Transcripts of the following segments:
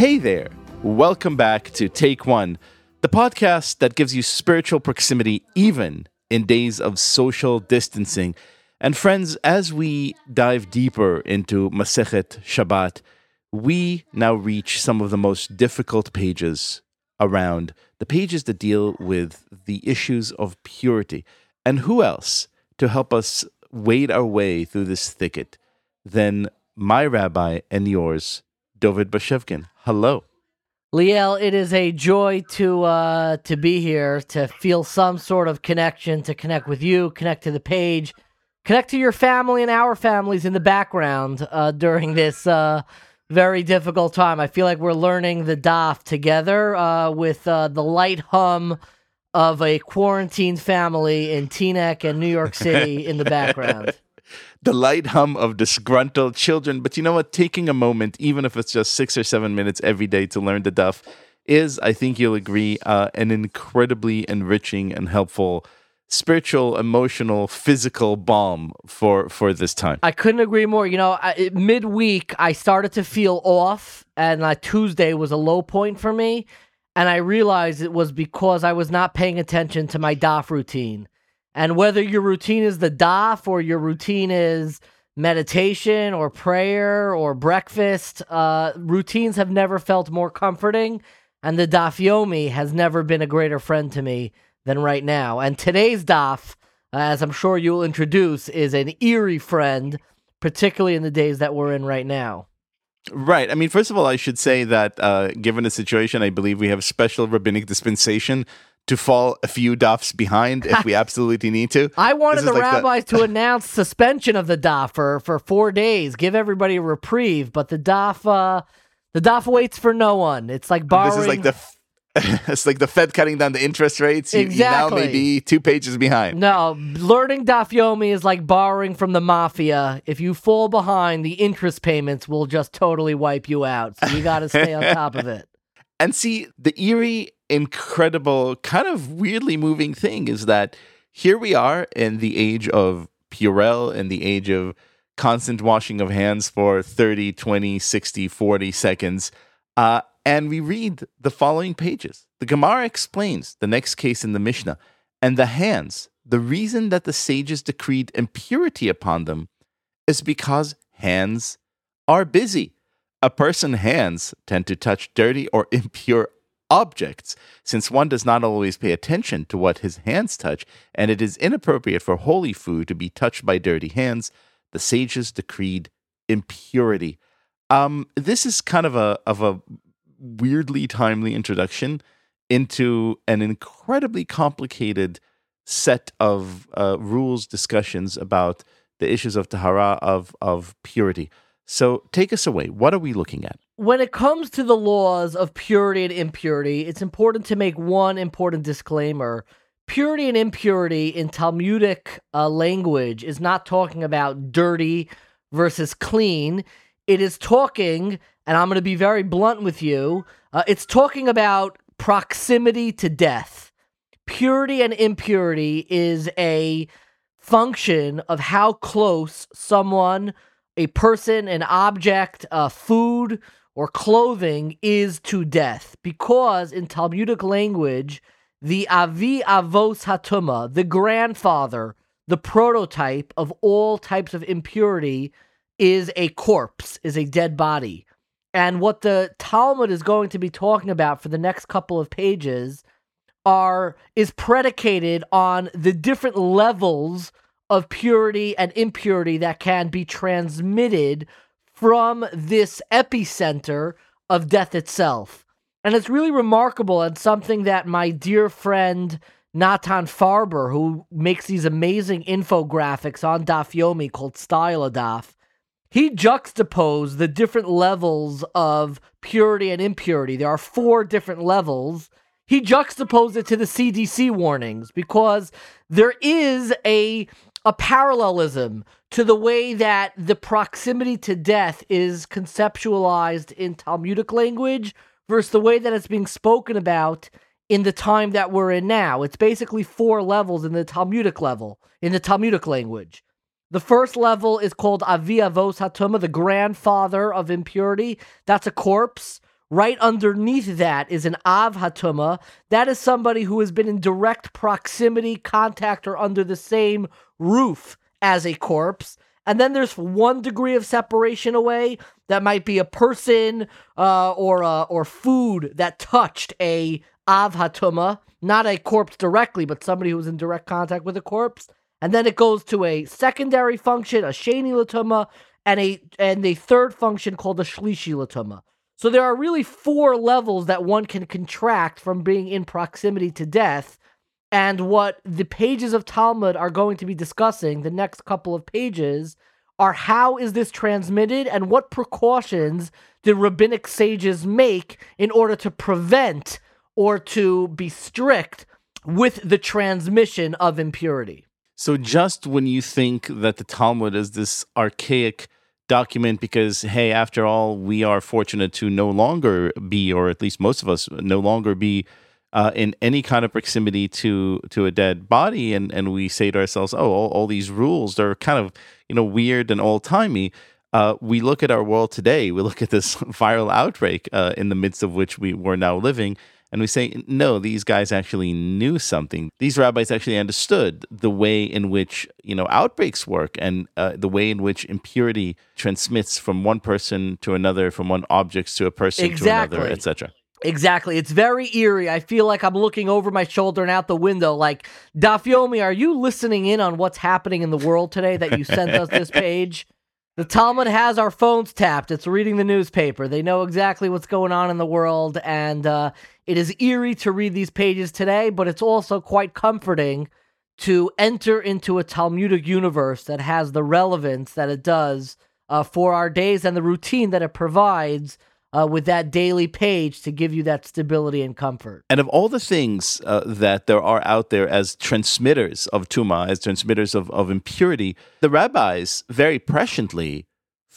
Hey there. Welcome back to Take One, the podcast that gives you spiritual proximity even in days of social distancing. And friends, as we dive deeper into Masechet Shabbat, we now reach some of the most difficult pages around the pages that deal with the issues of purity. And who else to help us wade our way through this thicket than my rabbi and yours, David Bashevkin? Hello. Liel, it is a joy to uh, to be here, to feel some sort of connection, to connect with you, connect to the page, connect to your family and our families in the background uh, during this uh, very difficult time. I feel like we're learning the DAF together uh, with uh, the light hum of a quarantined family in Teaneck and New York City in the background. The light hum of disgruntled children. But you know what? Taking a moment, even if it's just six or seven minutes every day to learn the Daf, is, I think you'll agree, uh, an incredibly enriching and helpful spiritual, emotional, physical balm for for this time. I couldn't agree more. You know, I, midweek I started to feel off, and uh, Tuesday was a low point for me, and I realized it was because I was not paying attention to my daf routine. And whether your routine is the daf or your routine is meditation or prayer or breakfast, uh, routines have never felt more comforting, and the daf yomi has never been a greater friend to me than right now. And today's daf, as I'm sure you'll introduce, is an eerie friend, particularly in the days that we're in right now. Right. I mean, first of all, I should say that uh, given the situation, I believe we have special rabbinic dispensation to fall a few dafs behind if we absolutely need to. I wanted the like rabbis the... to announce suspension of the daf for, for four days, give everybody a reprieve, but the daf uh, the daf waits for no one. It's like borrowing. This is like the it's like the Fed cutting down the interest rates. You, exactly. You now may be two pages behind. No, learning Dafyomi is like borrowing from the mafia. If you fall behind, the interest payments will just totally wipe you out. So you got to stay on top of it. And see, the eerie, incredible, kind of weirdly moving thing is that here we are in the age of Purell, in the age of constant washing of hands for 30, 20, 60, 40 seconds. Uh, and we read the following pages. The Gemara explains the next case in the Mishnah. And the hands, the reason that the sages decreed impurity upon them is because hands are busy. A person's hands tend to touch dirty or impure objects, since one does not always pay attention to what his hands touch, and it is inappropriate for holy food to be touched by dirty hands. The sages decreed impurity. Um, this is kind of a of a weirdly timely introduction into an incredibly complicated set of uh, rules discussions about the issues of tahara of of purity. So take us away. What are we looking at? When it comes to the laws of purity and impurity, it's important to make one important disclaimer. Purity and impurity in Talmudic uh, language is not talking about dirty versus clean. It is talking and I'm going to be very blunt with you. Uh, it's talking about proximity to death. Purity and impurity is a function of how close someone, a person, an object, uh, food, or clothing is to death. Because in Talmudic language, the Avi Avos Hatuma, the grandfather, the prototype of all types of impurity, is a corpse, is a dead body. And what the Talmud is going to be talking about for the next couple of pages are is predicated on the different levels of purity and impurity that can be transmitted from this epicenter of death itself. And it's really remarkable and something that my dear friend Natan Farber, who makes these amazing infographics on Daf Yomi called Style Daf, he juxtaposed the different levels of purity and impurity. There are four different levels. He juxtaposed it to the CDC warnings because there is a a parallelism to the way that the proximity to death is conceptualized in Talmudic language versus the way that it's being spoken about in the time that we're in now. It's basically four levels in the Talmudic level, in the Talmudic language. The first level is called Avi Avos Hatuma, the grandfather of impurity. That's a corpse. Right underneath that is an Av Hatuma. That is somebody who has been in direct proximity, contact, or under the same roof as a corpse. And then there's one degree of separation away that might be a person uh, or uh, or food that touched a Av Hatuma, not a corpse directly, but somebody who was in direct contact with a corpse. And then it goes to a secondary function, a Shani Latuma, and a and a third function called a Shlishi Latuma. So there are really four levels that one can contract from being in proximity to death. And what the pages of Talmud are going to be discussing, the next couple of pages, are how is this transmitted and what precautions did rabbinic sages make in order to prevent or to be strict with the transmission of impurity. So just when you think that the Talmud is this archaic document because hey after all we are fortunate to no longer be or at least most of us no longer be uh, in any kind of proximity to to a dead body. And and we say to ourselves oh all, all these rules they're kind of you know weird and old timey uh, we look at our world today. We look at this viral outbreak uh, in the midst of which we were now living and we say, no, these guys actually knew something. These rabbis actually understood the way in which, you know, outbreaks work and uh, the way in which impurity transmits from one person to another, from one object to a person exactly. to another, etc. Exactly. It's very eerie. I feel like I'm looking over my shoulder and out the window like, Dafyomi, are you listening in on what's happening in the world today that you sent us this page? The Talmud has our phones tapped. It's reading the newspaper. They know exactly what's going on in the world, and uh, it is eerie to read these pages today, but it's also quite comforting to enter into a Talmudic universe that has the relevance that it does uh, for our days and the routine that it provides uh, with that daily page to give you that stability and comfort. And of all the things uh, that there are out there as transmitters of tuma, as transmitters of, of impurity, the rabbis very presciently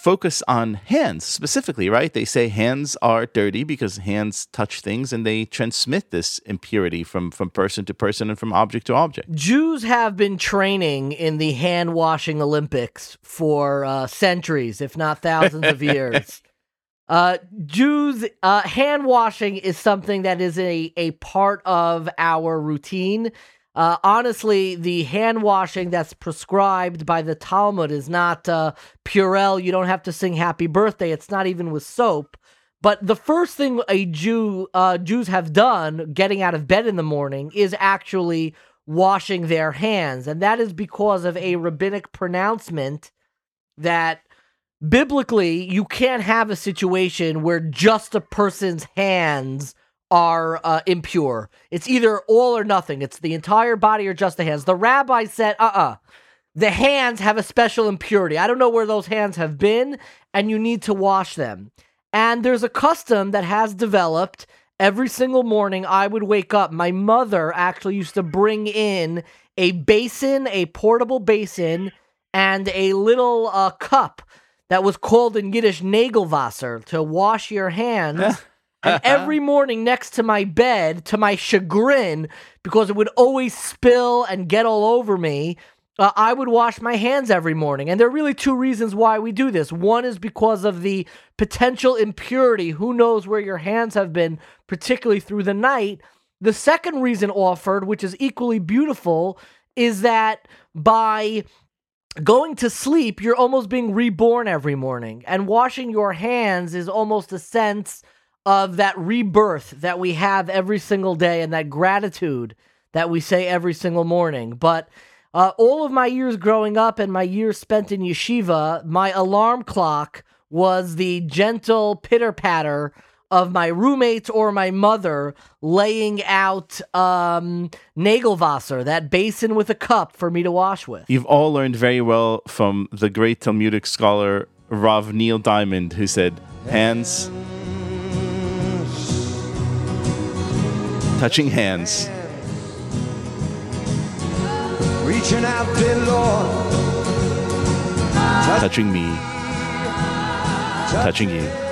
focus on hands specifically, right? They say hands are dirty because hands touch things and they transmit this impurity from, from person to person and from object to object. Jews have been training in the hand washing Olympics for uh, centuries, if not thousands of years. Uh, Jews, uh, hand washing is something that is a, a part of our routine. Uh, honestly, the hand washing that's prescribed by the Talmud is not uh, Purell. You don't have to sing happy birthday. It's not even with soap. But the first thing a Jew, uh, Jews have done getting out of bed in the morning is actually washing their hands. And that is because of a rabbinic pronouncement that biblically, you can't have a situation where just a person's hands are uh, impure. It's either all or nothing. It's the entire body or just the hands. The rabbi said, uh uh-uh. uh the hands have a special impurity. I don't know where those hands have been, and you need to wash them. And there's a custom that has developed. Every single morning, I would wake up. My mother actually used to bring in a basin, a portable basin, and a little uh, cup that was called in Yiddish Nagelwasser to wash your hands. and every morning next to my bed, to my chagrin, because it would always spill and get all over me, uh, I would wash my hands every morning. And there are really two reasons why we do this. One is because of the potential impurity. Who knows where your hands have been, particularly through the night. The second reason offered, which is equally beautiful, is that by going to sleep, you're almost being reborn every morning. And washing your hands is almost a sense of that rebirth that we have every single day and that gratitude that we say every single morning. But uh, all of my years growing up and my years spent in yeshiva, my alarm clock was the gentle pitter patter of my roommates or my mother laying out um, Nagelwasser, that basin with a cup for me to wash with. You've all learned very well from the great Talmudic scholar Rav Neil Diamond, who said, Hands, touching hands. Reaching out, dear Lord. Touching me. Touching you.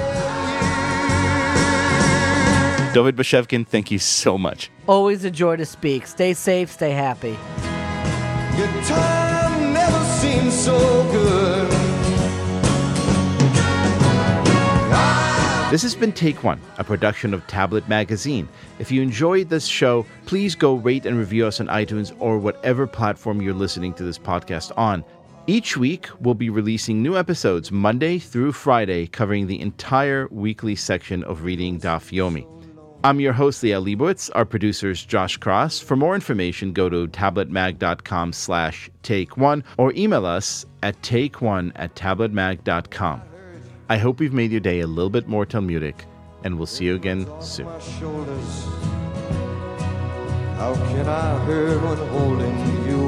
David Bashevkin, thank you so much. Always a joy to speak. Stay safe, stay happy. Your time never seems so good. This has been Take One, a production of Tablet Magazine. If you enjoyed this show, please go rate and review us on iTunes or whatever platform you're listening to this podcast on. Each week, we'll be releasing new episodes Monday through Friday, covering the entire weekly section of Reading Daf Yomi. I'm your host, Liel Leibovitz. Our producer's Josh Cross. For more information, go to tabletmag.com slash take one or email us at take one at tabletmag.com. I hope we've made your day a little bit more Talmudic, and we'll see you again soon. How can I hurt when holding you